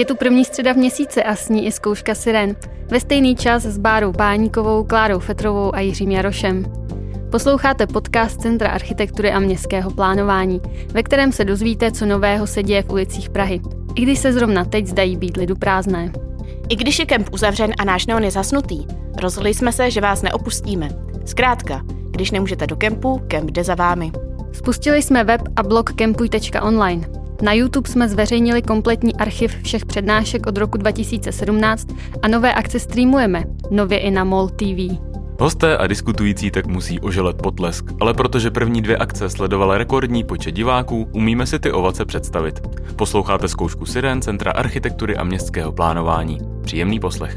Je tu první středa v měsíci a s ní i zkouška Siren. Ve stejný čas s Bárou Báníkovou, Klárou Fetrovou a Jiřím Jarošem. Posloucháte podcast Centra architektury a městského plánování, ve kterém se dozvíte, co nového se děje v ulicích Prahy, i když se zrovna teď zdají být lidu prázdné. I když je kemp uzavřen a náš neon je zasnutý, rozhodli jsme se, že vás neopustíme. Zkrátka, když nemůžete do kempu, kemp jde za vámi. Spustili jsme web a blog kempuj.online. Na YouTube jsme zveřejnili kompletní archiv všech přednášek od roku 2017 a nové akce streamujeme, nově i na MOL TV. Hosté a diskutující tak musí oželet potlesk, ale protože první dvě akce sledovala rekordní počet diváků, umíme si ty ovace představit. Posloucháte zkoušku Siren Centra architektury a městského plánování. Příjemný poslech.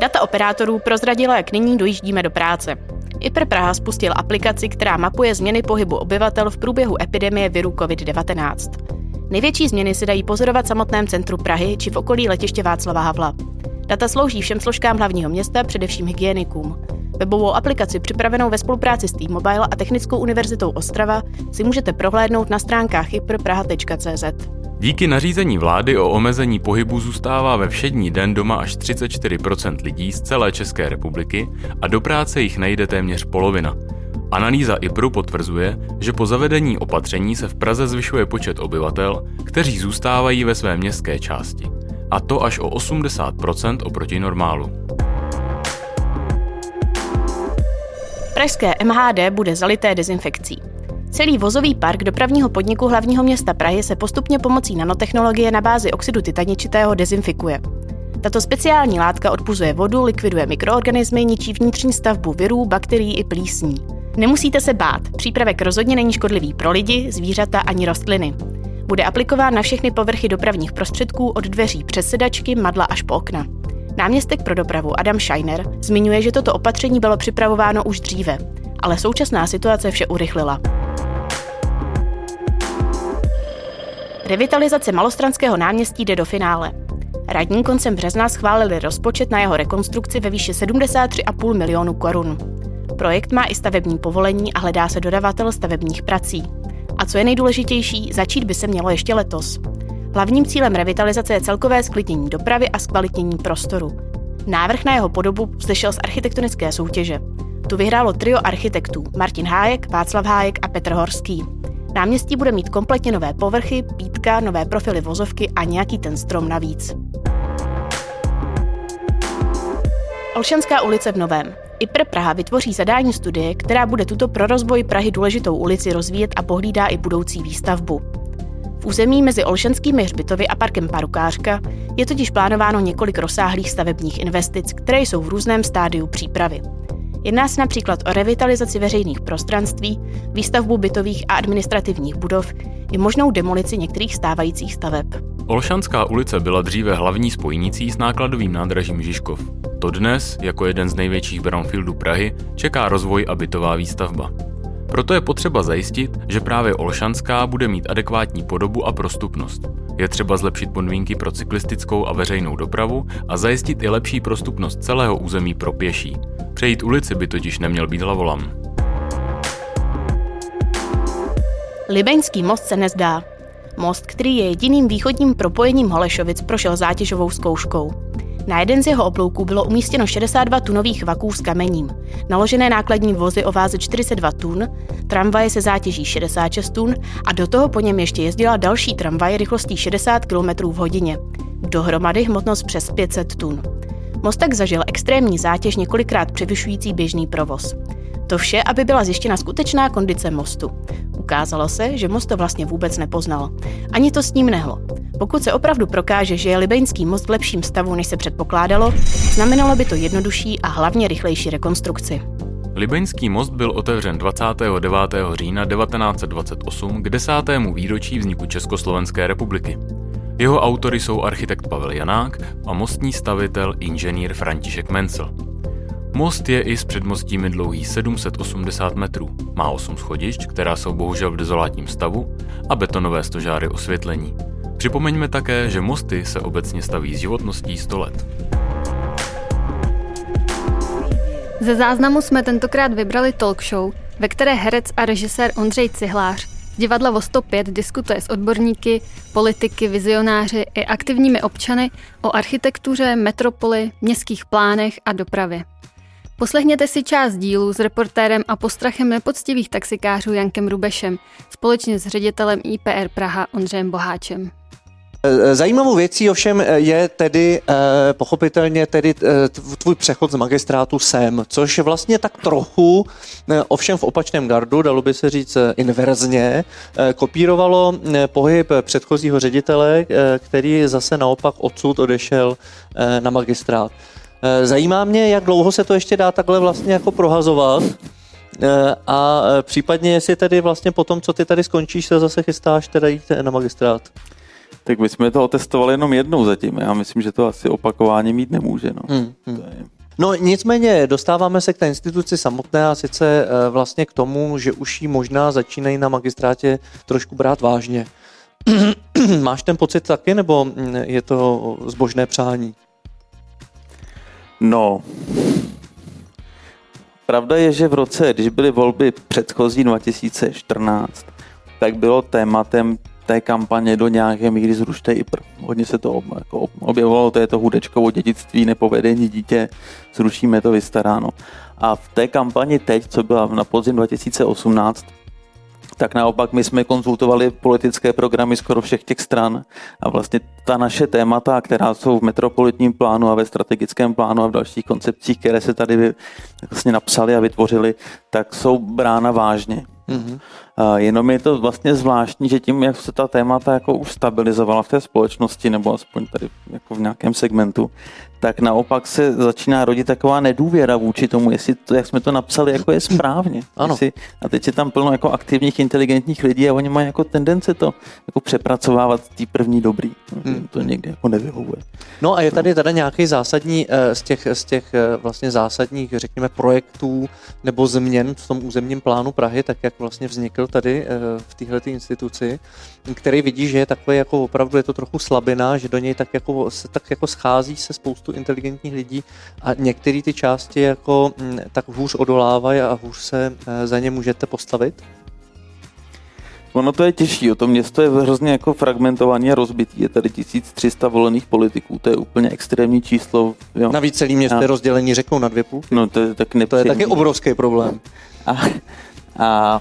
Data operátorů prozradila, jak nyní dojíždíme do práce. IPR Praha spustil aplikaci, která mapuje změny pohybu obyvatel v průběhu epidemie viru COVID-19. Největší změny se dají pozorovat v samotném centru Prahy či v okolí letiště Václava Havla. Data slouží všem složkám hlavního města, především hygienikům. Webovou aplikaci připravenou ve spolupráci s T-Mobile a Technickou univerzitou Ostrava si můžete prohlédnout na stránkách iprpraha.cz. Díky nařízení vlády o omezení pohybu zůstává ve všední den doma až 34% lidí z celé České republiky a do práce jich nejde téměř polovina. Analýza IPRu potvrzuje, že po zavedení opatření se v Praze zvyšuje počet obyvatel, kteří zůstávají ve své městské části. A to až o 80% oproti normálu. Pražské MHD bude zalité dezinfekcí. Celý vozový park dopravního podniku hlavního města Prahy se postupně pomocí nanotechnologie na bázi oxidu titaničitého dezinfikuje. Tato speciální látka odpuzuje vodu, likviduje mikroorganismy, ničí vnitřní stavbu virů, bakterií i plísní. Nemusíte se bát, přípravek rozhodně není škodlivý pro lidi, zvířata ani rostliny. Bude aplikován na všechny povrchy dopravních prostředků od dveří přes sedačky, madla až po okna. Náměstek pro dopravu Adam Scheiner zmiňuje, že toto opatření bylo připravováno už dříve, ale současná situace vše urychlila. Revitalizace Malostranského náměstí jde do finále. Radní koncem března schválili rozpočet na jeho rekonstrukci ve výši 73,5 milionů korun. Projekt má i stavební povolení a hledá se dodavatel stavebních prací. A co je nejdůležitější, začít by se mělo ještě letos. Hlavním cílem revitalizace je celkové sklidnění dopravy a zkvalitnění prostoru. Návrh na jeho podobu vzešel z architektonické soutěže. Tu vyhrálo trio architektů Martin Hájek, Václav Hájek a Petr Horský. Náměstí bude mít kompletně nové povrchy, pítka, nové profily vozovky a nějaký ten strom navíc. Olšanská ulice v Novém. IPR Praha vytvoří zadání studie, která bude tuto pro rozvoj Prahy důležitou ulici rozvíjet a pohlídá i budoucí výstavbu. V území mezi Olšanskými hřbitovy a parkem Parukářka je totiž plánováno několik rozsáhlých stavebních investic, které jsou v různém stádiu přípravy. Jedná se například o revitalizaci veřejných prostranství, výstavbu bytových a administrativních budov i možnou demolici některých stávajících staveb. Olšanská ulice byla dříve hlavní spojnicí s nákladovým nádražím Žižkov. To dnes, jako jeden z největších brownfieldů Prahy, čeká rozvoj a bytová výstavba. Proto je potřeba zajistit, že právě Olšanská bude mít adekvátní podobu a prostupnost. Je třeba zlepšit podmínky pro cyklistickou a veřejnou dopravu a zajistit i lepší prostupnost celého území pro pěší. Přejít ulici by totiž neměl být hlavolam. Libeňský most se nezdá. Most, který je jediným východním propojením Holešovic, prošel zátěžovou zkouškou. Na jeden z jeho oblouků bylo umístěno 62 tunových vaků s kamením, naložené nákladní vozy o váze 42 tun, tramvaje se zátěží 66 tun a do toho po něm ještě jezdila další tramvaj rychlostí 60 km v hodině. Dohromady hmotnost přes 500 tun. Most tak zažil extrémní zátěž několikrát převyšující běžný provoz. To vše, aby byla zjištěna skutečná kondice mostu. Ukázalo se, že most to vlastně vůbec nepoznal. Ani to s ním nehlo. Pokud se opravdu prokáže, že je Libeňský most v lepším stavu, než se předpokládalo, znamenalo by to jednodušší a hlavně rychlejší rekonstrukci. Libeňský most byl otevřen 29. října 1928 k desátému výročí vzniku Československé republiky. Jeho autory jsou architekt Pavel Janák a mostní stavitel inženýr František Mencel. Most je i s předmostími dlouhý 780 metrů, má 8 schodišť, která jsou bohužel v dezolátním stavu, a betonové stožáry osvětlení. Připomeňme také, že mosty se obecně staví s životností 100 let. Ze záznamu jsme tentokrát vybrali talk show, ve které herec a režisér Ondřej Cihlář Divadla Vo 105 diskutuje s odborníky, politiky, vizionáři i aktivními občany o architektuře, metropoli, městských plánech a dopravě. Poslechněte si část dílu s reportérem a postrachem nepoctivých taxikářů Jankem Rubešem společně s ředitelem IPR Praha Ondřejem Boháčem. Eh, zajímavou věcí ovšem eh, je tedy eh, pochopitelně tedy tvůj přechod z magistrátu sem, což vlastně tak trochu, ovšem v opačném gardu, dalo by se říct inverzně, kopírovalo pohyb předchozího ředitele, který zase naopak odsud odešel na magistrát. Zajímá mě, jak dlouho se to ještě dá takhle vlastně jako prohazovat, a případně jestli tedy vlastně po tom, co ty tady skončíš, se zase chystáš teda jít na magistrát. Tak my jsme to otestovali jenom jednou zatím. Já myslím, že to asi opakování mít nemůže. No. Hmm, hmm. To je... No nicméně dostáváme se k té instituci samotné a sice eh, vlastně k tomu, že už ji možná začínají na magistrátě trošku brát vážně. Máš ten pocit taky, nebo mm, je to zbožné přání? No, pravda je, že v roce, když byly volby předchozí 2014, tak bylo tématem té kampaně do nějaké míry zrušte i pr. Hodně se to jako objevovalo, to je to hudečkovo dědictví, nepovedení dítě, zrušíme to vystaráno. A v té kampani teď, co byla na podzim 2018, tak naopak my jsme konzultovali politické programy skoro všech těch stran a vlastně ta naše témata, která jsou v metropolitním plánu a ve strategickém plánu a v dalších koncepcích, které se tady vlastně napsali a vytvořili, tak jsou brána vážně. Mm-hmm. Jenom je to vlastně zvláštní, že tím, jak se ta témata jako už stabilizovala v té společnosti, nebo aspoň tady jako v nějakém segmentu, tak naopak se začíná rodit taková nedůvěra vůči tomu, jestli to, jak jsme to napsali, jako je správně. Ano. Jestli, a teď je tam plno jako aktivních, inteligentních lidí a oni mají jako tendence to jako přepracovávat tý první dobrý. Hmm. To někdy jako nevyhovuje. No a je tady teda nějaký zásadní eh, z těch, z těch eh, vlastně zásadních, řekněme, projektů nebo změn v tom územním plánu Prahy, tak jak vlastně vznikl tady eh, v téhle instituci, který vidí, že je takový jako opravdu je to trochu slabina, že do něj tak jako, se tak jako schází se spoustu inteligentních lidí a některé ty části jako mm, tak hůř odolávají a hůř se eh, za ně můžete postavit? Ono to je těžší, o to město je hrozně jako fragmentovaný a rozbitý. Je tady 1300 volených politiků, to je úplně extrémní číslo. Jo. Navíc celý město a... je rozdělení řekou na dvě půlky. No to je tak To je taky obrovský problém. A, a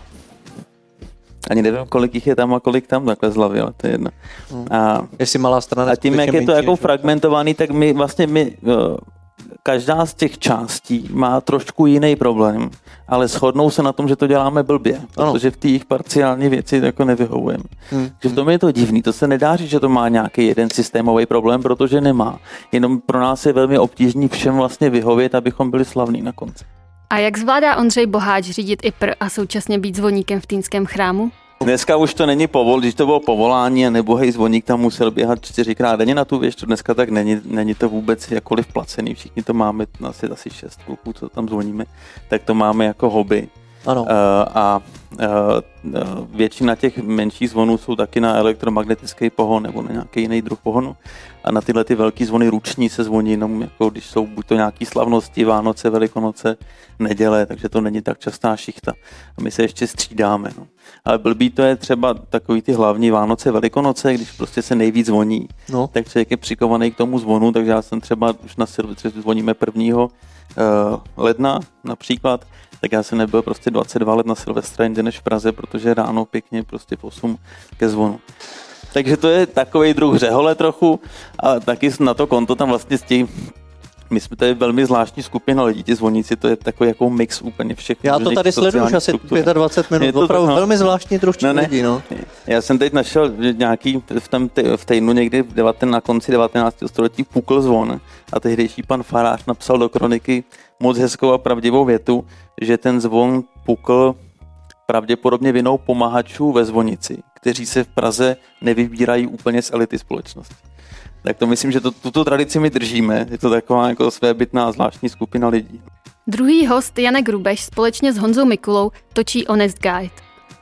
ani nevím, kolik jich je tam a kolik tam takhle z hlavy, ale to je jedno. Hmm. A, Jestli malá strana... A tím, jak je to jako fragmentovaný, tak my vlastně my, každá z těch částí má trošku jiný problém, ale shodnou se na tom, že to děláme blbě, ano. protože v té jejich parciální věci jako nevyhovujeme. Hmm. Že v tom je to divný, to se nedá říct, že to má nějaký jeden systémový problém, protože nemá. Jenom pro nás je velmi obtížný všem vlastně vyhovět, abychom byli slavní na konci. A jak zvládá Ondřej Boháč řídit IPR a současně být zvoníkem v Týnském chrámu? Dneska už to není povol, když to bylo povolání a nebo hej zvoník tam musel běhat čtyřikrát denně na tu věž, to dneska tak není, není to vůbec jakkoliv placený, všichni to máme, asi, asi šest kluků, co tam zvoníme, tak to máme jako hobby. Ano. Uh, a uh, většina těch menších zvonů jsou taky na elektromagnetický pohon nebo na nějaký jiný druh pohonu. A na tyhle ty velký zvony ruční se zvoní jenom, jako když jsou buď to nějaký slavnosti, Vánoce, Velikonoce, neděle, takže to není tak častá šichta. A my se ještě střídáme. No. Ale blbý to je třeba takový ty hlavní Vánoce, Velikonoce, když prostě se nejvíc zvoní, no. tak člověk je přikovaný k tomu zvonu, takže já jsem třeba už na Silvestře zvoníme prvního uh, ledna například, tak já jsem nebyl prostě 22 let na Silvestra jinde než v Praze, protože ráno pěkně prostě v 8 ke zvonu. Takže to je takový druh řehole trochu a taky na to konto tam vlastně s tím my jsme tady velmi zvláštní skupina lidí, ti zvoníci, to je takový jako mix úplně všech. Já to tady sleduju už asi 25 minut, je to opravdu no, velmi zvláštní druh no, ne, lidí. No. Já jsem teď našel nějaký v, tom, v týdnu někdy v 19, na konci 19. století pukl zvon a tehdejší pan Farář napsal do kroniky moc hezkou a pravdivou větu, že ten zvon pukl pravděpodobně vinou pomahačů ve zvonici, kteří se v Praze nevybírají úplně z elity společnosti. Tak to myslím, že to, tuto tradici my držíme. Je to taková jako svébytná zvláštní skupina lidí. Druhý host Janek Rubeš společně s Honzou Mikulou točí Honest Guide.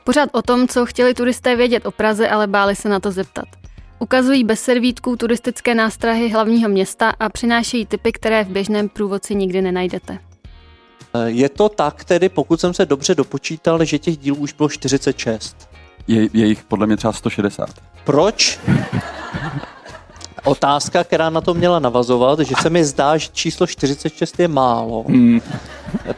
Pořád o tom, co chtěli turisté vědět o Praze, ale báli se na to zeptat. Ukazují bez servítků turistické nástrahy hlavního města a přinášejí typy, které v běžném průvodci nikdy nenajdete. Je to tak tedy, pokud jsem se dobře dopočítal, že těch dílů už bylo 46. Je, je jich podle mě třeba 160. Proč? Otázka, která na to měla navazovat, že se mi zdá, že číslo 46 je málo. Hmm.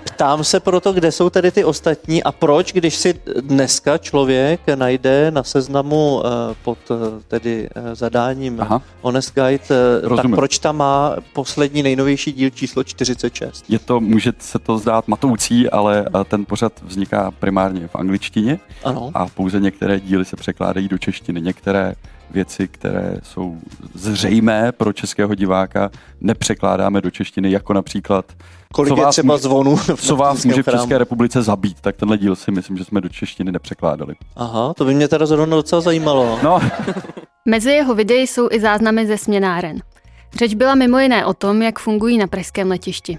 Ptám se proto, kde jsou tedy ty ostatní a proč, když si dneska člověk najde na seznamu eh, pod eh, tedy eh, zadáním Aha. Honest Guide, Rozumím. tak proč tam má poslední nejnovější díl číslo 46? Je to, může se to zdát matoucí, ale ten pořad vzniká primárně v angličtině ano. a pouze některé díly se překládají do češtiny. Některé věci, které jsou zřejmé pro českého diváka, nepřekládáme do češtiny, jako například Kolik co je třeba může, zvonů? Co vás může v České republice zabít, tak tenhle díl si myslím, že jsme do češtiny nepřekládali. Aha, to by mě teda zrovna docela zajímalo. No. Mezi jeho videi jsou i záznamy ze směnáren. Řeč byla mimo jiné o tom, jak fungují na pražském letišti.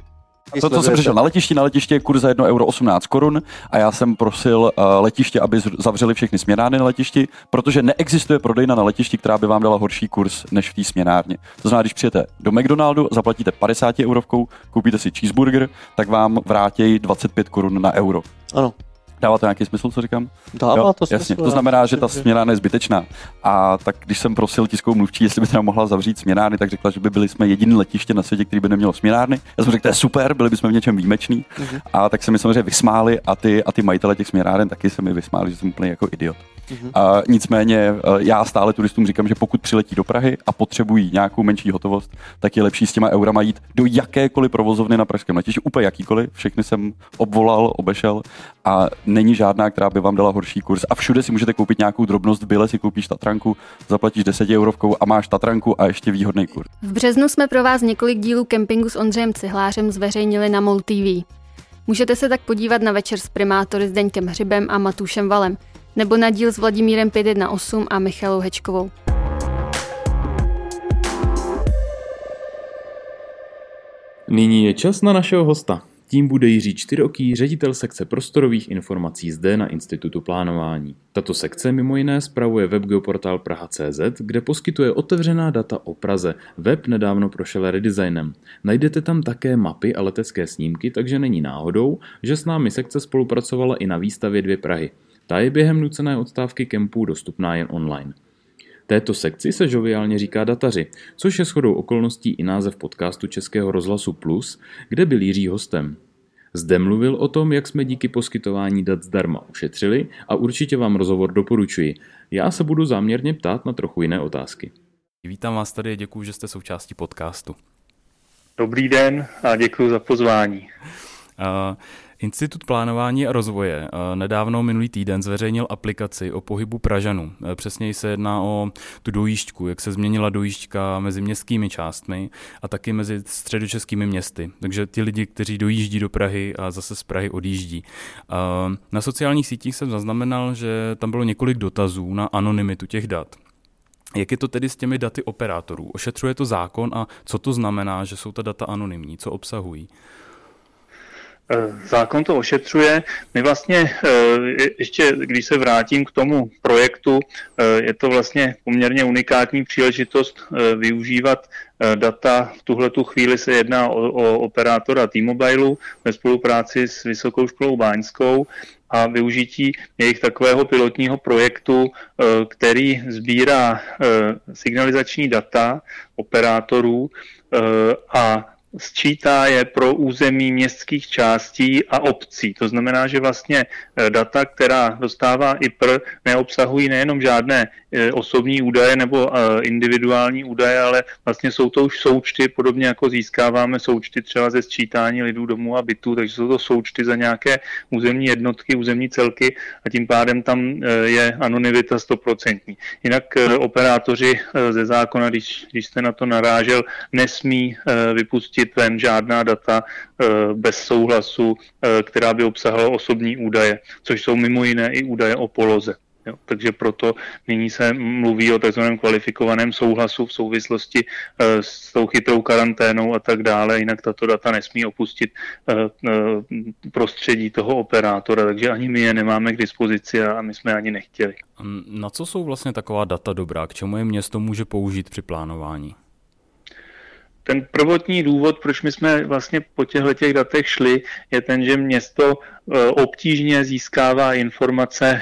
To, co jsem přišel na letišti, na letiště je kurz za 1 euro 18 korun a já jsem prosil uh, letiště, aby zavřeli všechny směnárny na letišti, protože neexistuje prodejna na letišti, která by vám dala horší kurz než v té směnárně. To znamená, když přijete do McDonaldu, zaplatíte 50 eurovkou, koupíte si cheeseburger, tak vám vrátí 25 korun na euro. Ano. Dává to nějaký smysl, co říkám? Dává jo, to smysl. Jasně. To znamená, že ta směnárna je zbytečná. A tak když jsem prosil tiskovou mluvčí, jestli by teda mohla zavřít směnárny, tak řekla, že by byli jsme jediný letiště na světě, který by nemělo směnárny. Já jsem řekl, to je super, byli bychom v něčem výjimeční. Uh-huh. A tak se mi samozřejmě vysmáli a ty, a ty majitele těch směnáren taky se mi vysmáli, že jsem úplně jako idiot. Uh-huh. A nicméně e, já stále turistům říkám, že pokud přiletí do Prahy a potřebují nějakou menší hotovost, tak je lepší s těma eurama jít do jakékoliv provozovny na pražském letišti, úplně jakýkoliv. Všechny jsem obvolal, obešel a není žádná, která by vám dala horší kurz. A všude si můžete koupit nějakou drobnost, byle si koupíš Tatranku, zaplatíš 10 eurovkou a máš Tatranku a ještě výhodný kurz. V březnu jsme pro vás několik dílů kempingu s Ondřejem Cihlářem zveřejnili na MOL TV. Můžete se tak podívat na večer s primátory s Deňkem Hřibem a Matušem Valem, nebo na díl s Vladimírem 518 a Michalou Hečkovou. Nyní je čas na našeho hosta. Tím bude Jiří Čtyroký, ředitel sekce prostorových informací zde na Institutu plánování. Tato sekce mimo jiné spravuje webgeoportál Praha.cz, kde poskytuje otevřená data o Praze. Web nedávno prošel redesignem. Najdete tam také mapy a letecké snímky, takže není náhodou, že s námi sekce spolupracovala i na výstavě dvě Prahy. Ta je během nucené odstávky kempů dostupná jen online. Této sekci se žoviálně říká dataři, což je shodou okolností i název podcastu Českého rozhlasu Plus, kde byl Jiří hostem. Zde mluvil o tom, jak jsme díky poskytování dat zdarma ušetřili a určitě vám rozhovor doporučuji. Já se budu záměrně ptát na trochu jiné otázky. Vítám vás tady a děkuji, že jste součástí podcastu. Dobrý den a děkuji za pozvání. Uh, Institut plánování a rozvoje eh, nedávno minulý týden zveřejnil aplikaci o pohybu Pražanů. Eh, přesněji se jedná o tu dojížďku, jak se změnila dojížďka mezi městskými částmi a taky mezi středočeskými městy. Takže ti lidi, kteří dojíždí do Prahy a zase z Prahy odjíždí. Eh, na sociálních sítích jsem zaznamenal, že tam bylo několik dotazů na anonymitu těch dat. Jak je to tedy s těmi daty operátorů? Ošetřuje to zákon a co to znamená, že jsou ta data anonymní? Co obsahují? Eh, zákon to ošetřuje. My vlastně, eh, ještě když se vrátím k tomu projektu, eh, je to vlastně poměrně unikátní příležitost využívat data. V tuhle tu chvíli se jedná o, o operátora T-Mobile ve spolupráci s Vysokou školou Báňskou a využití jejich takového pilotního projektu, který sbírá signalizační data operátorů a sčítá je pro území městských částí a obcí. To znamená, že vlastně eh, data, která dostává IPR, neobsahují nejenom žádné osobní údaje nebo eh, individuální údaje, ale vlastně jsou to už součty, podobně jako získáváme součty třeba ze sčítání lidů domů a bytů, takže jsou to součty za nějaké územní jednotky, územní celky a tím pádem tam je anonymita stoprocentní. Jinak operátoři ze zákona, když, když jste na to narážel, nesmí vypustit pustit ven žádná data bez souhlasu, která by obsahovala osobní údaje, což jsou mimo jiné i údaje o poloze. Jo, takže proto nyní se mluví o tzv. kvalifikovaném souhlasu v souvislosti e, s tou chytrou karanténou a tak dále, jinak tato data nesmí opustit e, e, prostředí toho operátora, takže ani my je nemáme k dispozici a my jsme ani nechtěli. Na co jsou vlastně taková data dobrá? K čemu je město může použít při plánování? Ten prvotní důvod, proč my jsme vlastně po těchto těch datech šli, je ten, že město e, obtížně získává informace e,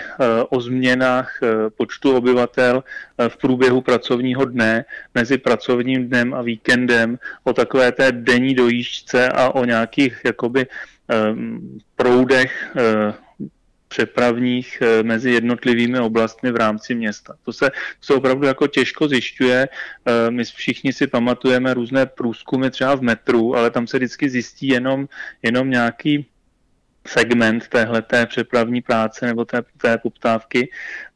o změnách e, počtu obyvatel v průběhu pracovního dne, mezi pracovním dnem a víkendem, o takové té denní dojížďce a o nějakých jakoby proudech přepravních eh, mezi jednotlivými oblastmi v rámci města. To se, to se opravdu jako těžko zjišťuje. Eh, my všichni si pamatujeme různé průzkumy třeba v metru, ale tam se vždycky zjistí jenom, jenom nějaký segment téhleté přepravní práce nebo té, té poptávky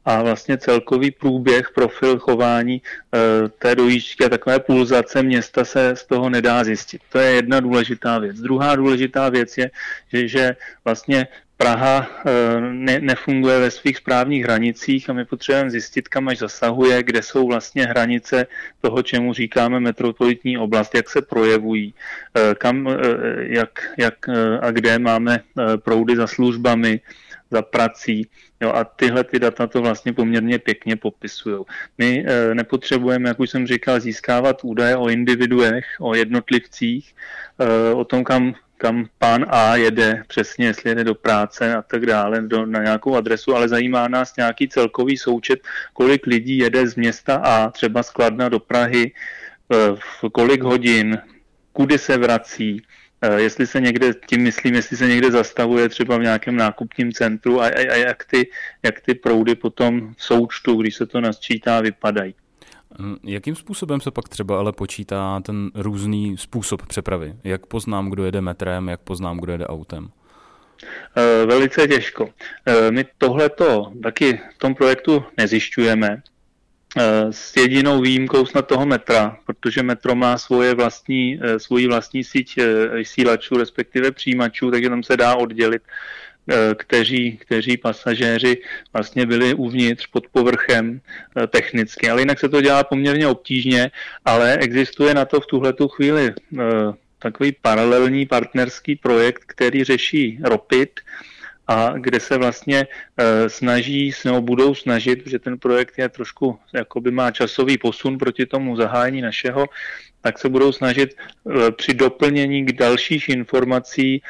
a vlastně celkový průběh, profil chování e, té dojížďky a takové pulzace města se z toho nedá zjistit. To je jedna důležitá věc. Druhá důležitá věc je, že, že vlastně Praha eh, ne, nefunguje ve svých správních hranicích a my potřebujeme zjistit, kam až zasahuje, kde jsou vlastně hranice toho, čemu říkáme metropolitní oblast, jak se projevují, eh, kam, eh, jak, jak a kde máme proudy za službami, za prací. Jo, a tyhle ty data to vlastně poměrně pěkně popisují. My nepotřebujeme, jak už jsem říkal, získávat údaje o individuech, o jednotlivcích, o tom, kam kam pán A jede, přesně jestli jede do práce a tak dále, do, na nějakou adresu, ale zajímá nás nějaký celkový součet, kolik lidí jede z města A, třeba z Kladna do Prahy, eh, v kolik hodin, kudy se vrací, eh, jestli se někde, tím myslím, jestli se někde zastavuje třeba v nějakém nákupním centru a, a, a jak, ty, jak ty proudy potom v součtu, když se to nasčítá, vypadají. Hm, jakým způsobem se pak třeba ale počítá ten různý způsob přepravy? Jak poznám, kdo jede metrem, jak poznám, kdo jede autem? Eh, velice těžko. Eh, my tohleto taky v tom projektu nezjišťujeme. Eh, s jedinou výjimkou snad toho metra, protože metro má svoje vlastní, svoji vlastní síť vysílačů, respektive přijímačů, takže tam se dá oddělit kteří, kteří pasažéři vlastně byli uvnitř pod povrchem eh, technicky. Ale jinak se to dělá poměrně obtížně, ale existuje na to v tuhletu chvíli eh, takový paralelní partnerský projekt, který řeší ROPIT, a kde se vlastně e, snaží, nebo budou snažit, že ten projekt je trošku, jakoby má časový posun proti tomu zahájení našeho, tak se budou snažit při doplnění k dalších informací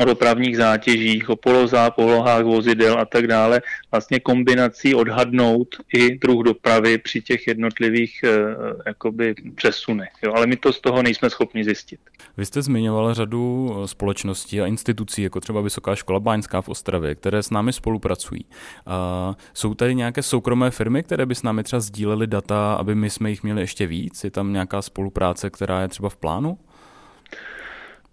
o dopravních zátěžích, o polozá, polohách vozidel a tak dále, vlastně kombinací odhadnout i druh dopravy při těch jednotlivých eh, jakoby přesunech. Jo? Ale my to z toho nejsme schopni zjistit. Vy jste zmiňoval řadu eh, společností a institucí, jako třeba Vysoká škola Báňská v Ostravě, které s námi spolupracují. A jsou tady nějaké soukromé firmy, které by s námi třeba sdílely data, aby my jsme jich měli ještě víc? Je tam nějaká spolupráce, která je třeba v plánu?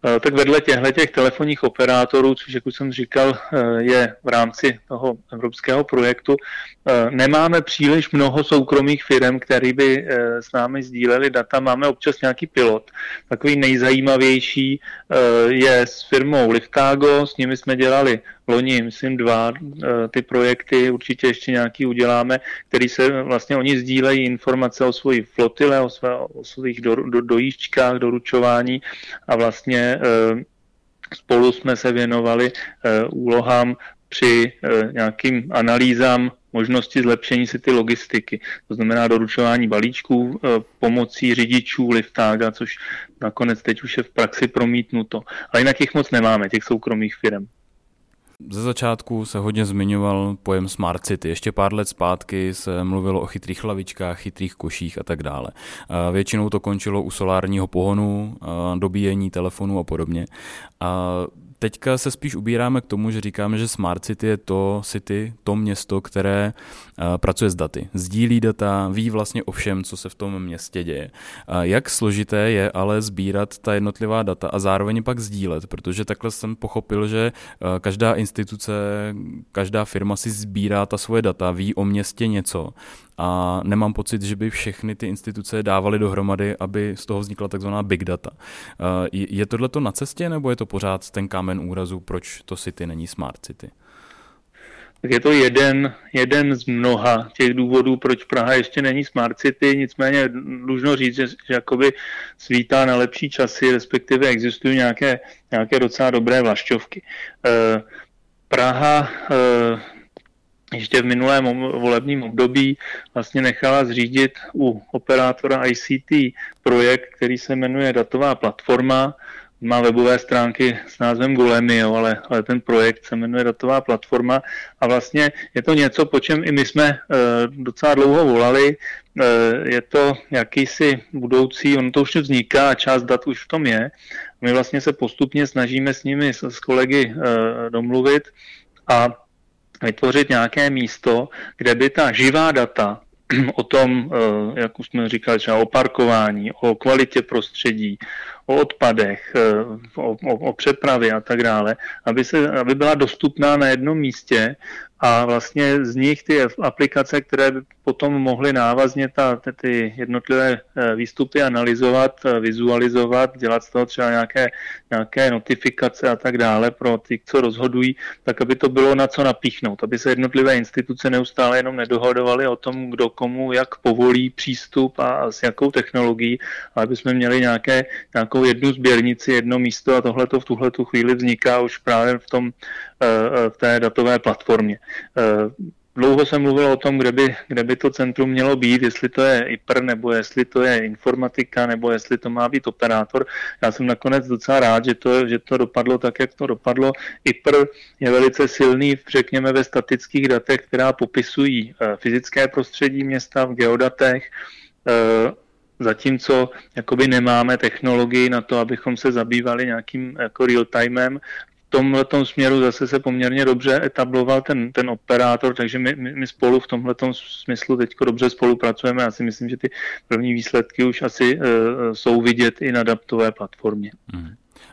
Eh, tak vedle těchto těch telefonních operátorů, což jak už jsem říkal, eh, je v rámci toho evropského projektu, eh, nemáme příliš mnoho soukromých firm, které by s námi sdíleli data. Máme občas nějaký pilot. Takový nejzajímavější je s firmou Liftago, s nimi jsme dělali loni, myslím, dva ty projekty, určitě ještě nějaký uděláme, který se vlastně oni sdílejí informace o svoji flotile, o, své, o svých do, do, dojížďkách, doručování a vlastně eh, spolu jsme se věnovali eh, úlohám při nějakým analýzám možnosti zlepšení si ty logistiky. To znamená doručování balíčků pomocí řidičů Liftága, což nakonec teď už je v praxi promítnuto. Ale jinak jich moc nemáme, těch soukromých firm. Ze začátku se hodně zmiňoval pojem Smart City. Ještě pár let zpátky se mluvilo o chytrých hlavičkách, chytrých koších a tak dále. Většinou to končilo u solárního pohonu, dobíjení telefonu a podobně. Teďka se spíš ubíráme k tomu, že říkáme, že Smart City je to city, to město, které uh, pracuje s daty. Sdílí data, ví vlastně o všem, co se v tom městě děje. Jak složité je ale sbírat ta jednotlivá data a zároveň pak sdílet, protože takhle jsem pochopil, že uh, každá instituce, každá firma si sbírá ta svoje data, ví o městě něco a nemám pocit, že by všechny ty instituce dávaly dohromady, aby z toho vznikla takzvaná big data. Je tohle to na cestě, nebo je to pořád ten kámen úrazu, proč to city není smart city? Tak je to jeden, jeden z mnoha těch důvodů, proč Praha ještě není smart city, nicméně dlužno říct, že, že jakoby svítá na lepší časy, respektive existují nějaké, nějaké docela dobré vlašťovky. Eh, Praha eh, ještě v minulém volebním období vlastně nechala zřídit u operátora ICT projekt, který se jmenuje Datová platforma, má webové stránky s názvem Golemio, ale, ale ten projekt se jmenuje Datová platforma a vlastně je to něco, po čem i my jsme e, docela dlouho volali. E, je to jakýsi budoucí, on to už vzniká a část dat už v tom je. My vlastně se postupně snažíme s nimi, s, s kolegy e, domluvit a vytvořit nějaké místo, kde by ta živá data o tom, jak už jsme říkali, třeba o parkování, o kvalitě prostředí, o odpadech, o, o, o přepravě a tak dále, aby, se, aby byla dostupná na jednom místě a vlastně z nich ty aplikace, které by potom mohly návazně ta, ty jednotlivé eh, výstupy analyzovat, eh, vizualizovat, dělat z toho třeba nějaké, nějaké notifikace a tak dále pro ty, co rozhodují, tak aby to bylo na co napíchnout, aby se jednotlivé instituce neustále jenom nedohodovaly o tom, kdo komu jak povolí přístup a, s jakou technologií, ale aby jsme měli nějaké, nějakou jednu sběrnici, jedno místo a tohle to v tuhle tu chvíli vzniká už právě v tom v té datové platformě. Dlouho se mluvilo o tom, kde by, kde by to centrum mělo být, jestli to je IPR, nebo jestli to je informatika, nebo jestli to má být operátor. Já jsem nakonec docela rád, že to, že to dopadlo tak, jak to dopadlo. IPR je velice silný, řekněme, ve statických datech, která popisují eh, fyzické prostředí města v geodatech, eh, zatímco jakoby nemáme technologii na to, abychom se zabývali nějakým jako real-timem tomhle směru zase se poměrně dobře etabloval ten, ten operátor, takže my, my, my spolu v tomhle smyslu teď dobře spolupracujeme. Já si myslím, že ty první výsledky už asi uh, jsou vidět i na datové platformě. Mm.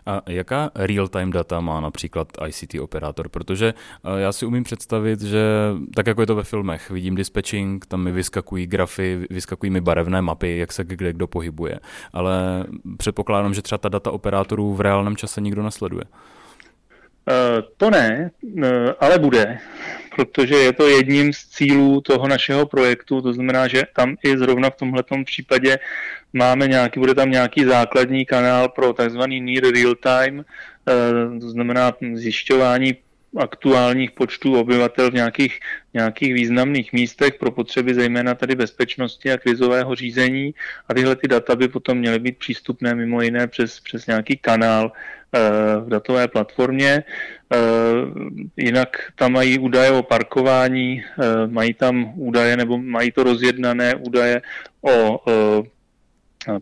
A jaká real-time data má například ICT operátor? Protože eh, já si umím představit, že tak jako je to ve filmech, vidím dispatching, tam mi vyskakují grafy, vyskakují mi barevné mapy, jak se kde kdo pohybuje. Ale předpokládám, že třeba ta data operátorů v reálném čase nikdo nesleduje. Eh, to ne, eh, ale bude, protože je to jedním z cílů toho našeho projektu, to znamená, že tam i zrovna v tomhle případě máme nějaký, bude tam nějaký základní kanál pro takzvaný near real time, eh, to znamená zjišťování aktuálních počtů obyvatel v nějakých, nějakých významných místech pro potřeby zejména tady bezpečnosti a krizového řízení a tyhle ty data by potom měly být přístupné mimo jiné přes, přes nějaký kanál eh, v datové platformě. Eh, jinak tam mají údaje o parkování, eh, mají tam údaje nebo mají to rozjednané údaje o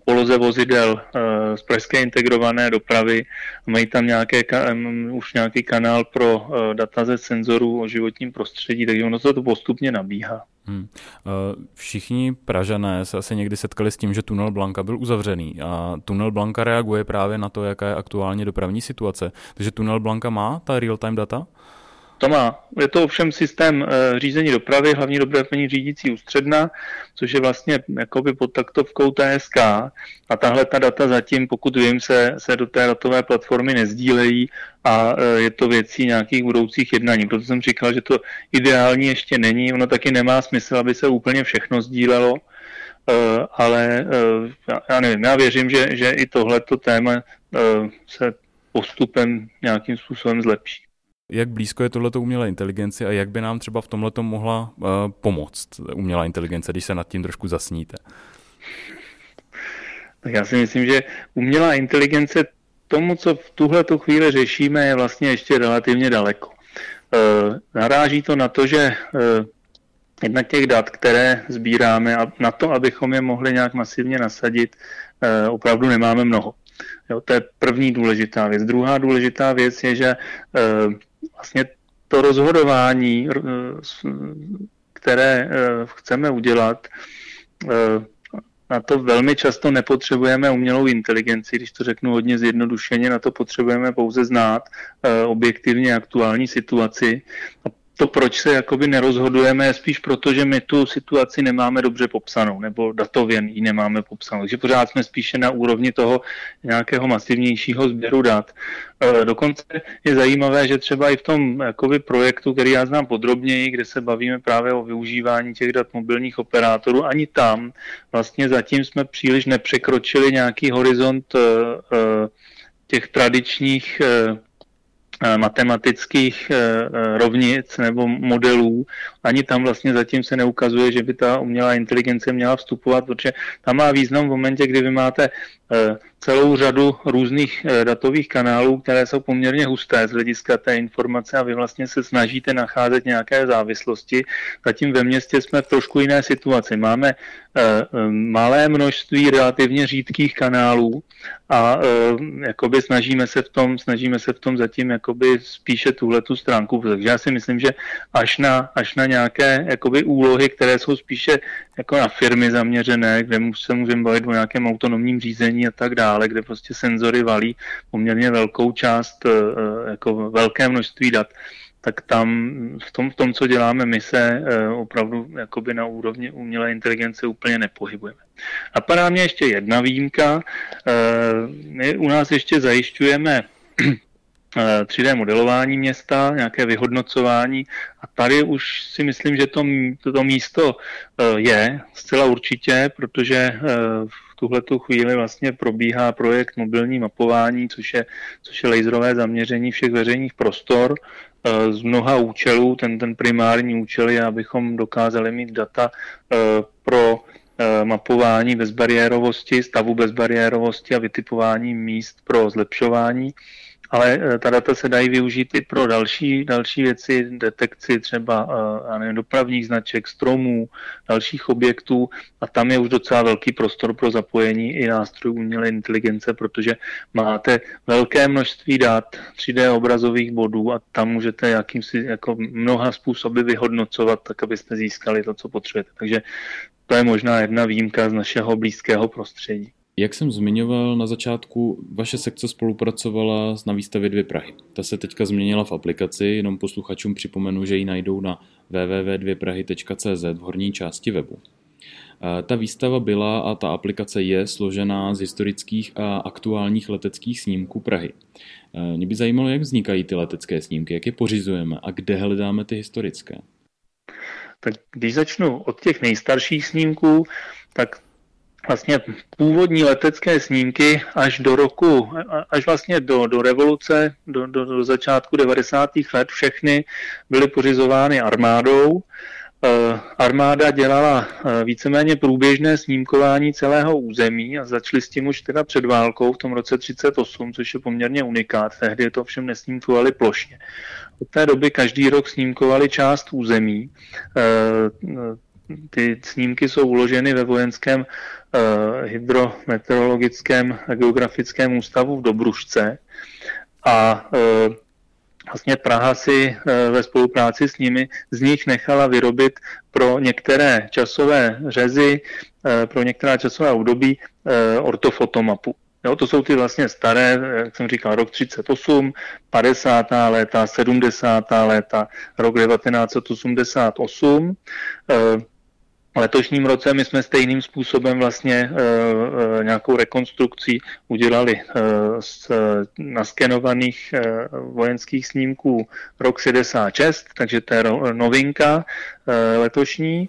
poloze vozidel z pražské integrované dopravy. Mají tam nějaké, už nějaký kanál pro data ze senzorů o životním prostředí, takže ono se to postupně nabíhá. Hmm. Všichni Pražané se asi někdy setkali s tím, že tunel Blanka byl uzavřený a tunel Blanka reaguje právě na to, jaká je aktuálně dopravní situace. Takže tunel Blanka má ta real-time data? To má. Je to ovšem systém e, řízení dopravy, hlavní dopravní řídící ústředna, což je vlastně jakoby pod taktovkou TSK a tahle ta data zatím, pokud vím, se, se do té datové platformy nezdílejí a e, je to věcí nějakých budoucích jednání. Proto jsem říkal, že to ideální ještě není. Ono taky nemá smysl, aby se úplně všechno sdílelo, e, ale já nevím, já věřím, že, že i tohleto téma se postupem nějakým způsobem zlepší jak blízko je tohleto umělé inteligenci a jak by nám třeba v tomhle mohla uh, pomoct umělá inteligence, když se nad tím trošku zasníte? Tak já si myslím, že umělá inteligence tomu, co v tuhle chvíli řešíme, je vlastně ještě relativně daleko. Uh, naráží to na to, že uh, jednak těch dat, které sbíráme a na to, abychom je mohli nějak masivně nasadit, opravdu nemáme mnoho. Jo, to je první důležitá věc. Druhá důležitá věc je, že vlastně to rozhodování, eh, které eh, chceme udělat, eh, na to velmi často nepotřebujeme umělou inteligenci, když to řeknu hodně zjednodušeně, na to potřebujeme pouze znát objektivně aktuální situaci. A to, proč se jakoby nerozhodujeme, je spíš proto, že my tu situaci nemáme dobře popsanou, nebo datově ji nemáme popsanou. Takže pořád jsme spíše na úrovni toho nějakého masivnějšího sběru dat. E, dokonce je zajímavé, že třeba i v tom jakoby, projektu, který já znám podrobněji, kde se bavíme právě o využívání těch dat mobilních operátorů, ani tam vlastně zatím jsme příliš nepřekročili nějaký horizont e, e, těch tradičních matematických eh, eh, rovnic nebo modelů. Ani tam vlastně zatím se neukazuje, že by ta umělá inteligence měla vstupovat, protože tam má význam v momentě, kdy vy máte celou řadu různých datových kanálů, které jsou poměrně husté z hlediska té informace a vy vlastně se snažíte nacházet nějaké závislosti. Zatím ve městě jsme v trošku jiné situaci. Máme malé množství relativně řídkých kanálů a jakoby snažíme se v tom, snažíme se v tom zatím jakoby spíše tuhle tu stránku. Takže já si myslím, že až na, až na nějaké jakoby úlohy, které jsou spíše jako na firmy zaměřené, kde se můžeme bavit o nějakém autonomním řízení a tak dále, kde prostě senzory valí poměrně velkou část, eh, jako velké množství dat, tak tam v tom, v tom co děláme my se eh, opravdu jakoby na úrovni umělé inteligence úplně nepohybujeme. Napadá mě ještě jedna výjimka. Eh, my u nás ještě zajišťujeme 3D eh, modelování města, nějaké vyhodnocování a tady už si myslím, že to, to místo eh, je zcela určitě, protože eh, v tuhle chvíli vlastně probíhá projekt mobilní mapování, což je, což je laserové zaměření všech veřejných prostor z mnoha účelů. Ten, ten primární účel je, abychom dokázali mít data pro mapování bezbariérovosti, stavu bezbariérovosti a vytipování míst pro zlepšování ale eh, ta data se dají využít i pro další, další věci, detekci třeba eh, nevím, dopravních značek, stromů, dalších objektů a tam je už docela velký prostor pro zapojení i nástrojů umělé inteligence, protože máte velké množství dat, 3D obrazových bodů a tam můžete jakýmsi jako mnoha způsoby vyhodnocovat, tak abyste získali to, co potřebujete. Takže to je možná jedna výjimka z našeho blízkého prostředí. Jak jsem zmiňoval na začátku, vaše sekce spolupracovala na výstavě Dvě Prahy. Ta se teďka změnila v aplikaci, jenom posluchačům připomenu, že ji najdou na www.dvěprahy.cz v horní části webu. Ta výstava byla a ta aplikace je složená z historických a aktuálních leteckých snímků Prahy. Mě by zajímalo, jak vznikají ty letecké snímky, jak je pořizujeme a kde hledáme ty historické. Tak když začnu od těch nejstarších snímků, tak vlastně původní letecké snímky až do roku, až vlastně do, do revoluce, do, do, do začátku 90. let všechny byly pořizovány armádou. E, armáda dělala e, víceméně průběžné snímkování celého území a začali s tím už teda před válkou v tom roce 38, což je poměrně unikát. Tehdy to všem nesnímkovali plošně. Od té doby každý rok snímkovali část území. Ty snímky jsou uloženy ve vojenském uh, hydrometeorologickém a geografickém ústavu v Dobrušce a uh, vlastně Praha si uh, ve spolupráci s nimi z nich nechala vyrobit pro některé časové řezy, pro některá časové období ortofotomapu. Jo, to jsou ty vlastně staré, jak jsem říkal, rok 38, 50. léta, 70. léta, rok 1988 letošním roce my jsme stejným způsobem vlastně uh, nějakou rekonstrukcí udělali uh, z naskenovaných vojenských snímků rok 66, takže to je novinka letošní.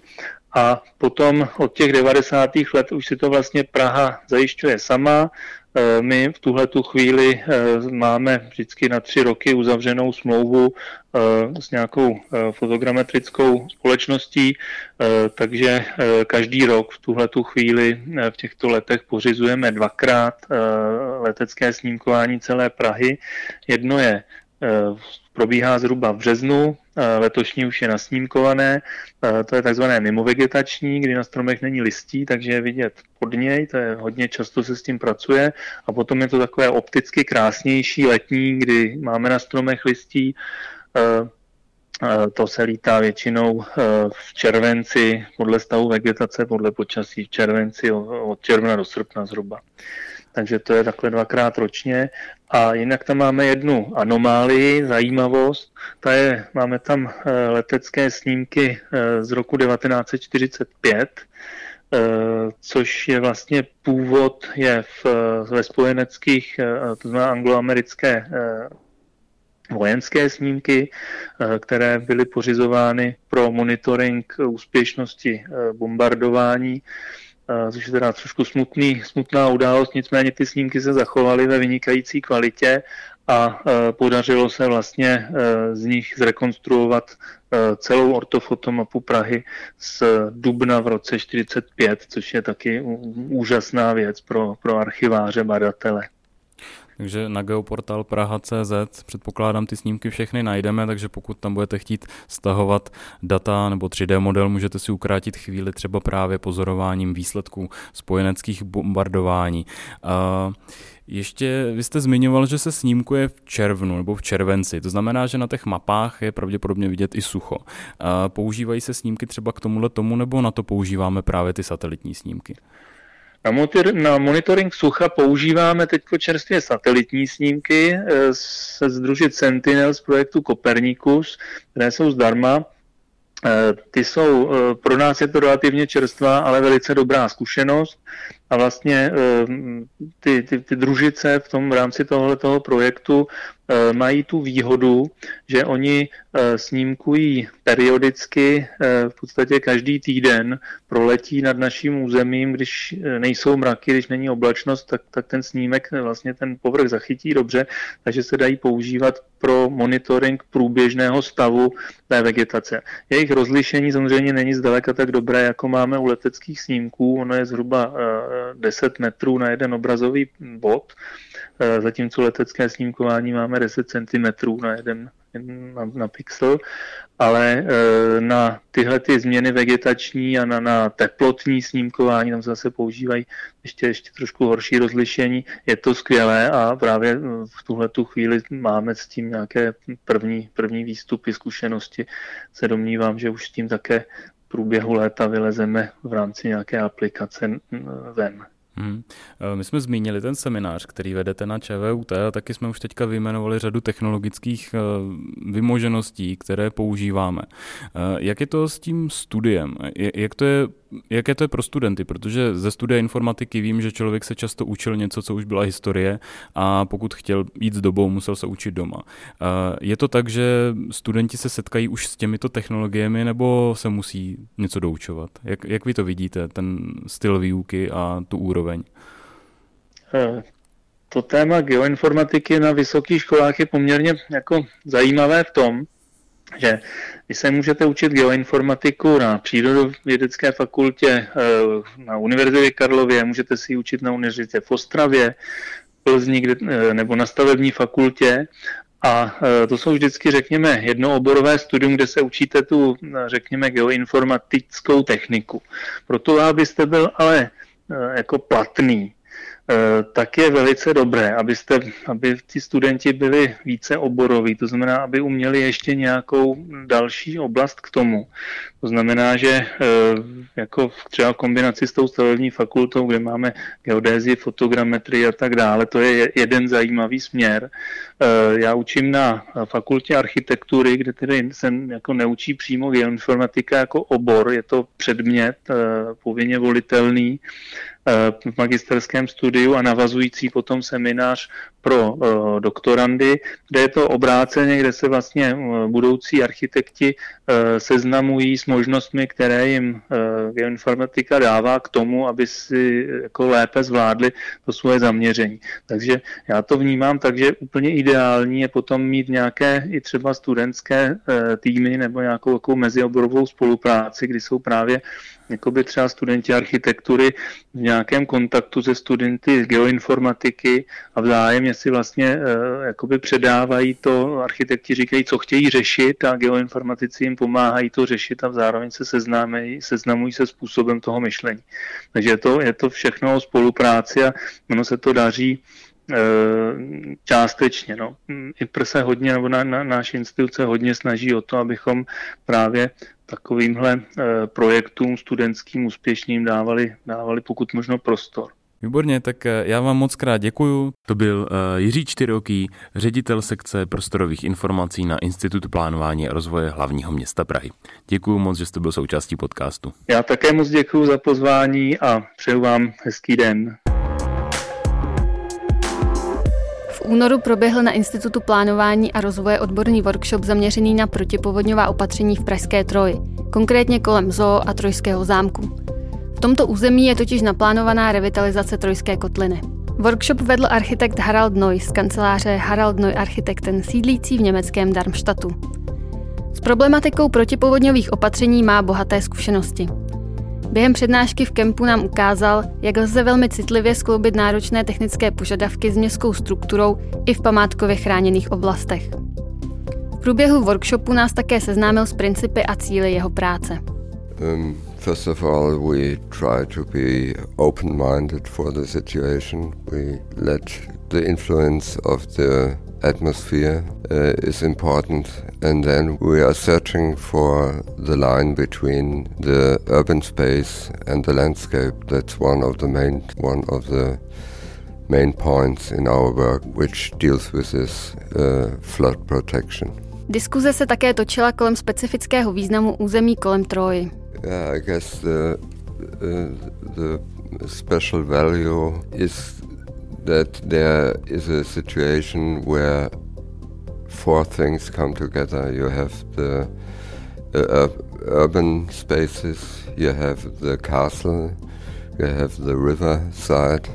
A potom od těch 90. let už si to vlastně Praha zajišťuje sama. Eh, my v tuhle tu chvíli eh, máme vždycky na tři roky uzavřenou smlouvu eh, s nějakou fotogrametrickou společností, takže každý rok v tuhle tu chvíli v těchto letech pořizujeme dvakrát letecké snímkování celé Prahy. Jedno je probíhá zhruba v březnu, letošní už je nasnímkované, to je takzvané mimovegetační, kdy na stromech není listí, takže je vidět pod něj, to je hodně často se s tím pracuje. A potom je to takové opticky krásnější letní, kdy máme na stromech listí, to se lítá většinou v červenci podle stavu vegetace, podle počasí v červenci od června do srpna zhruba takže to je takhle dvakrát ročně. A jinak tam máme jednu anomálii, zajímavost, ta je, máme tam eh, letecké snímky eh, z roku 1945, eh, což je vlastně původ je v, ve spojeneckých, to znamená angloamerické vojenské snímky, které byly pořizovány pro monitoring úspěšnosti bombardování což je teda trošku smutný, smutná událost, nicméně ty snímky se zachovaly ve vynikající kvalitě a podařilo se vlastně z nich zrekonstruovat celou ortofotomapu Prahy z dubna v roce 45, což je taky úžasná věc pro, pro archiváře, badatele. Takže na geoportál Praha.cz předpokládám ty snímky všechny najdeme, takže pokud tam budete chtít stahovat data nebo 3D model, můžete si ukrátit chvíli třeba právě pozorováním výsledků spojeneckých bombardování. Uh, ještě vy jste zmiňoval, že se snímkuje v červnu nebo v červenci, to znamená, že na těch mapách je pravděpodobně vidět i sucho. Používají se snímky třeba k tomuhle tomu, nebo na to používáme právě ty satelitní snímky? Na, monitoring sucha používáme teď čerstvě satelitní snímky eh, se združit Sentinel z projektu Copernicus, které jsou zdarma. Eh, ty jsou, eh, pro nás je to relativně čerstvá, ale velice dobrá zkušenost a vlastně ty, ty, ty družice v tom v rámci tohoto projektu Eh, mají tu výhodu, že oni eh, snímkují periodicky, eh, v podstatě každý týden proletí nad naším územím, když nejsou mraky, když není oblačnost, tak, tak ten snímek vlastně ten povrch zachytí dobře, takže se dají používat pro monitoring průběžného stavu té vegetace. Jejich rozlišení samozřejmě není zdaleka tak dobré, jako máme u leteckých snímků, ono je zhruba 10 metrů na jeden obrazový bod, Eh, zatímco letecké snímkování máme 10 cm na jeden na, na pixel, ale e, na tyhle ty změny vegetační a na, na teplotní snímkování tam zase používají ještě, ještě trošku horší rozlišení. Je to skvělé a právě eh, v tuhle tu chvíli máme s tím nějaké první, první výstupy, zkušenosti. Se domnívám, že už s tím také průběhu léta vylezeme v rámci nějaké aplikace ven. Hmm. My jsme zmínili ten seminář, který vedete na ČVUT a taky jsme už teďka vyjmenovali řadu technologických eh, vymožeností, které používáme. Eh, jak je to s tím studiem? Jak to je jaké to je pro studenty, protože ze studia informatiky vím, že člověk se často učil něco, co už byla historie a pokud chtěl jít s dobou, musel se učit doma. Je to tak, že studenti se setkají už s těmito technologiemi nebo se musí něco doučovat? Jak, jak vy to vidíte, ten styl výuky a tu úroveň? Eh, to téma geoinformatiky na vysokých školách je poměrně jako zajímavé v tom, že vy se můžete učit geoinformatiku na přírodovědecké fakultě eh, na Univerzitě Karlově, můžete si ji učit na Univerzitě v Ostravě, Plzni eh, nebo na stavební fakultě a to jsou vždycky, řekněme, jednooborové studium, kde se učíte tu, řekněme, geoinformatickou techniku. Proto, abyste byl ale jako platný. Eh, tak je velice dobré, abyste, aby ti studenti byli více oboroví, to znamená, aby uměli ještě nějakou další oblast k tomu. To znamená, že eh, jako třeba v kombinaci s tou stavební fakultou, kde máme geodézii, fotogrametrii a tak dále, to je jeden zajímavý směr. Eh, já učím na fakultě architektury, kde tedy se jako neučí přímo geoinformatika jako obor, je to předmět povinně volitelný, v magisterském studiu a navazující potom seminář pro uh, doktorandy, kde je to obráceně, kde se vlastně uh, budoucí architekti seznamují s možnostmi, které jim geoinformatika dává k tomu, aby si jako lépe zvládli to svoje zaměření. Takže já to vnímám tak, že úplně ideální je potom mít nějaké i třeba studentské týmy nebo nějakou takovou mezioborovou spolupráci, kdy jsou právě jakoby třeba studenti architektury v nějakém kontaktu se studenty geoinformatiky a vzájemně si vlastně uh, jakoby předávají to, architekti říkají, co chtějí řešit a geoinformatici jim pomáhají to řešit a zároveň se seznámejí, seznamují se způsobem toho myšlení. Takže je to, je to všechno o spolupráci a ono se to daří částečně. No. IPR se hodně, nebo na, na, náš instituce hodně snaží o to, abychom právě takovýmhle eh, projektům studentským úspěšným dávali, dávali pokud možno prostor. Výborně, tak eh, já vám moc krát děkuju. To byl Jiří Čtyroký, ředitel sekce prostorových informací na Institutu plánování a rozvoje hlavního města Prahy. Děkuji moc, že jste byl součástí podcastu. Já také moc děkuji za pozvání a přeju vám hezký den. Únoru proběhl na Institutu plánování a rozvoje odborný workshop zaměřený na protipovodňová opatření v Pražské Troji, konkrétně kolem zoo a Trojského zámku. V tomto území je totiž naplánovaná revitalizace Trojské kotliny. Workshop vedl architekt Harald Neu z kanceláře Harald Neu Architekten sídlící v německém Darmstadtu. S problematikou protipovodňových opatření má bohaté zkušenosti. Během přednášky v kempu nám ukázal, jak lze velmi citlivě skloubit náročné technické požadavky s městskou strukturou i v památkově chráněných oblastech. V průběhu workshopu nás také seznámil s principy a cíly jeho práce. Um, first of all, we try to be open-minded for the situation. We let the influence of the atmosphere uh, is important, and then we are searching for the line between the urban space and the landscape. That's one of the main one of the main points in our work, which deals with this uh, flood protection. Diskuze se také točila kolem specifického významu území kolem Troji. Yeah, I guess the uh, the special value is that there is a situation where four things come together. You have the uh, urban spaces, you have the castle, you have the river side,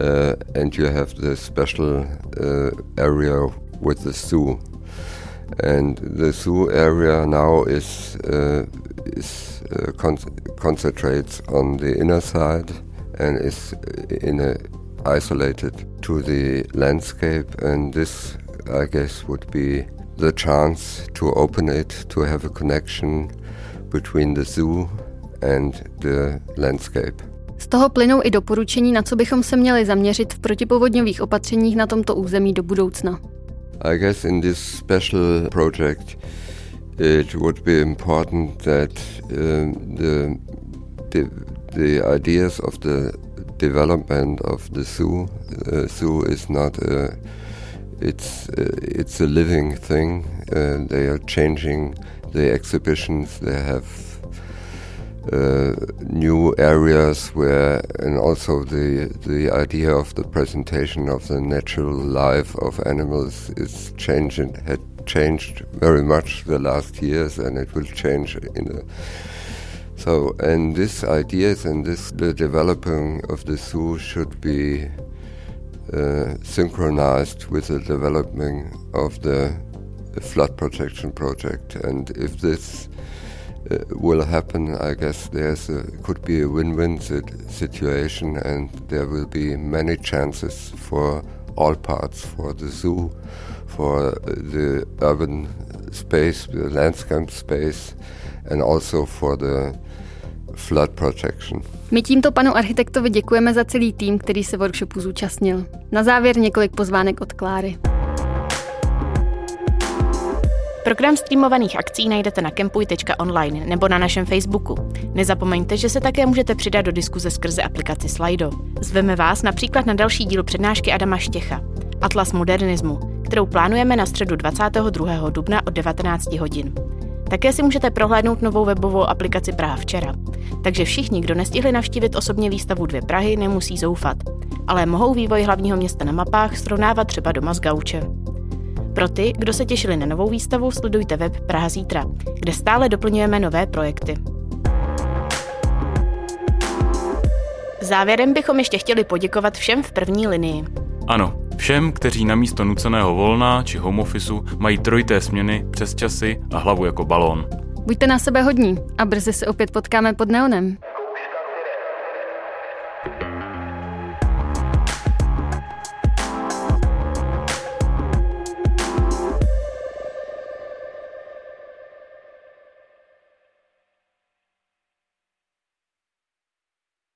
uh, and you have the special uh, area with the zoo. And the zoo area now is uh, is uh, con concentrates on the inner side and is in a isolated to the landscape and this I guess would be the chance to open it to have a connection between the zoo and the landscape. Z toho plynou i doporučení, na co bychom se měli zaměřit v protipovodňových opatřeních na tomto území do budoucna. I guess in this special project it would be important that um, the, the, the ideas of the development of the zoo. Uh, zoo is not a it's uh, it's a living thing. Uh, they are changing the exhibitions. They have uh, new areas where and also the the idea of the presentation of the natural life of animals is changing had changed very much the last years and it will change in a so and these ideas and this the developing of the zoo should be uh, synchronized with the development of the flood protection project and if this uh, will happen. I guess there's a, could be a win-win situation, and there will be many chances for all parts, for the zoo, for the urban space, the landscape space, and also for the flood protection. My tímto panu architektovi děkujeme za celý tým, který se workshopu zúčastnil. Na závěr několik pozvánek od Kláry. Program streamovaných akcí najdete na kempuj.online nebo na našem Facebooku. Nezapomeňte, že se také můžete přidat do diskuze skrze aplikaci Slido. Zveme vás například na další díl přednášky Adama Štěcha, Atlas modernismu, kterou plánujeme na středu 22. dubna od 19 hodin. Také si můžete prohlédnout novou webovou aplikaci Praha včera. Takže všichni, kdo nestihli navštívit osobně výstavu Dvě Prahy, nemusí zoufat, ale mohou vývoj hlavního města na mapách srovnávat třeba doma z gauče. Pro ty, kdo se těšili na novou výstavu, sledujte web Praha Zítra, kde stále doplňujeme nové projekty. Závěrem bychom ještě chtěli poděkovat všem v první linii. Ano, všem, kteří na místo nuceného volna či home officeu mají trojité směny, přes časy a hlavu jako balón. Buďte na sebe hodní a brzy se opět potkáme pod neonem.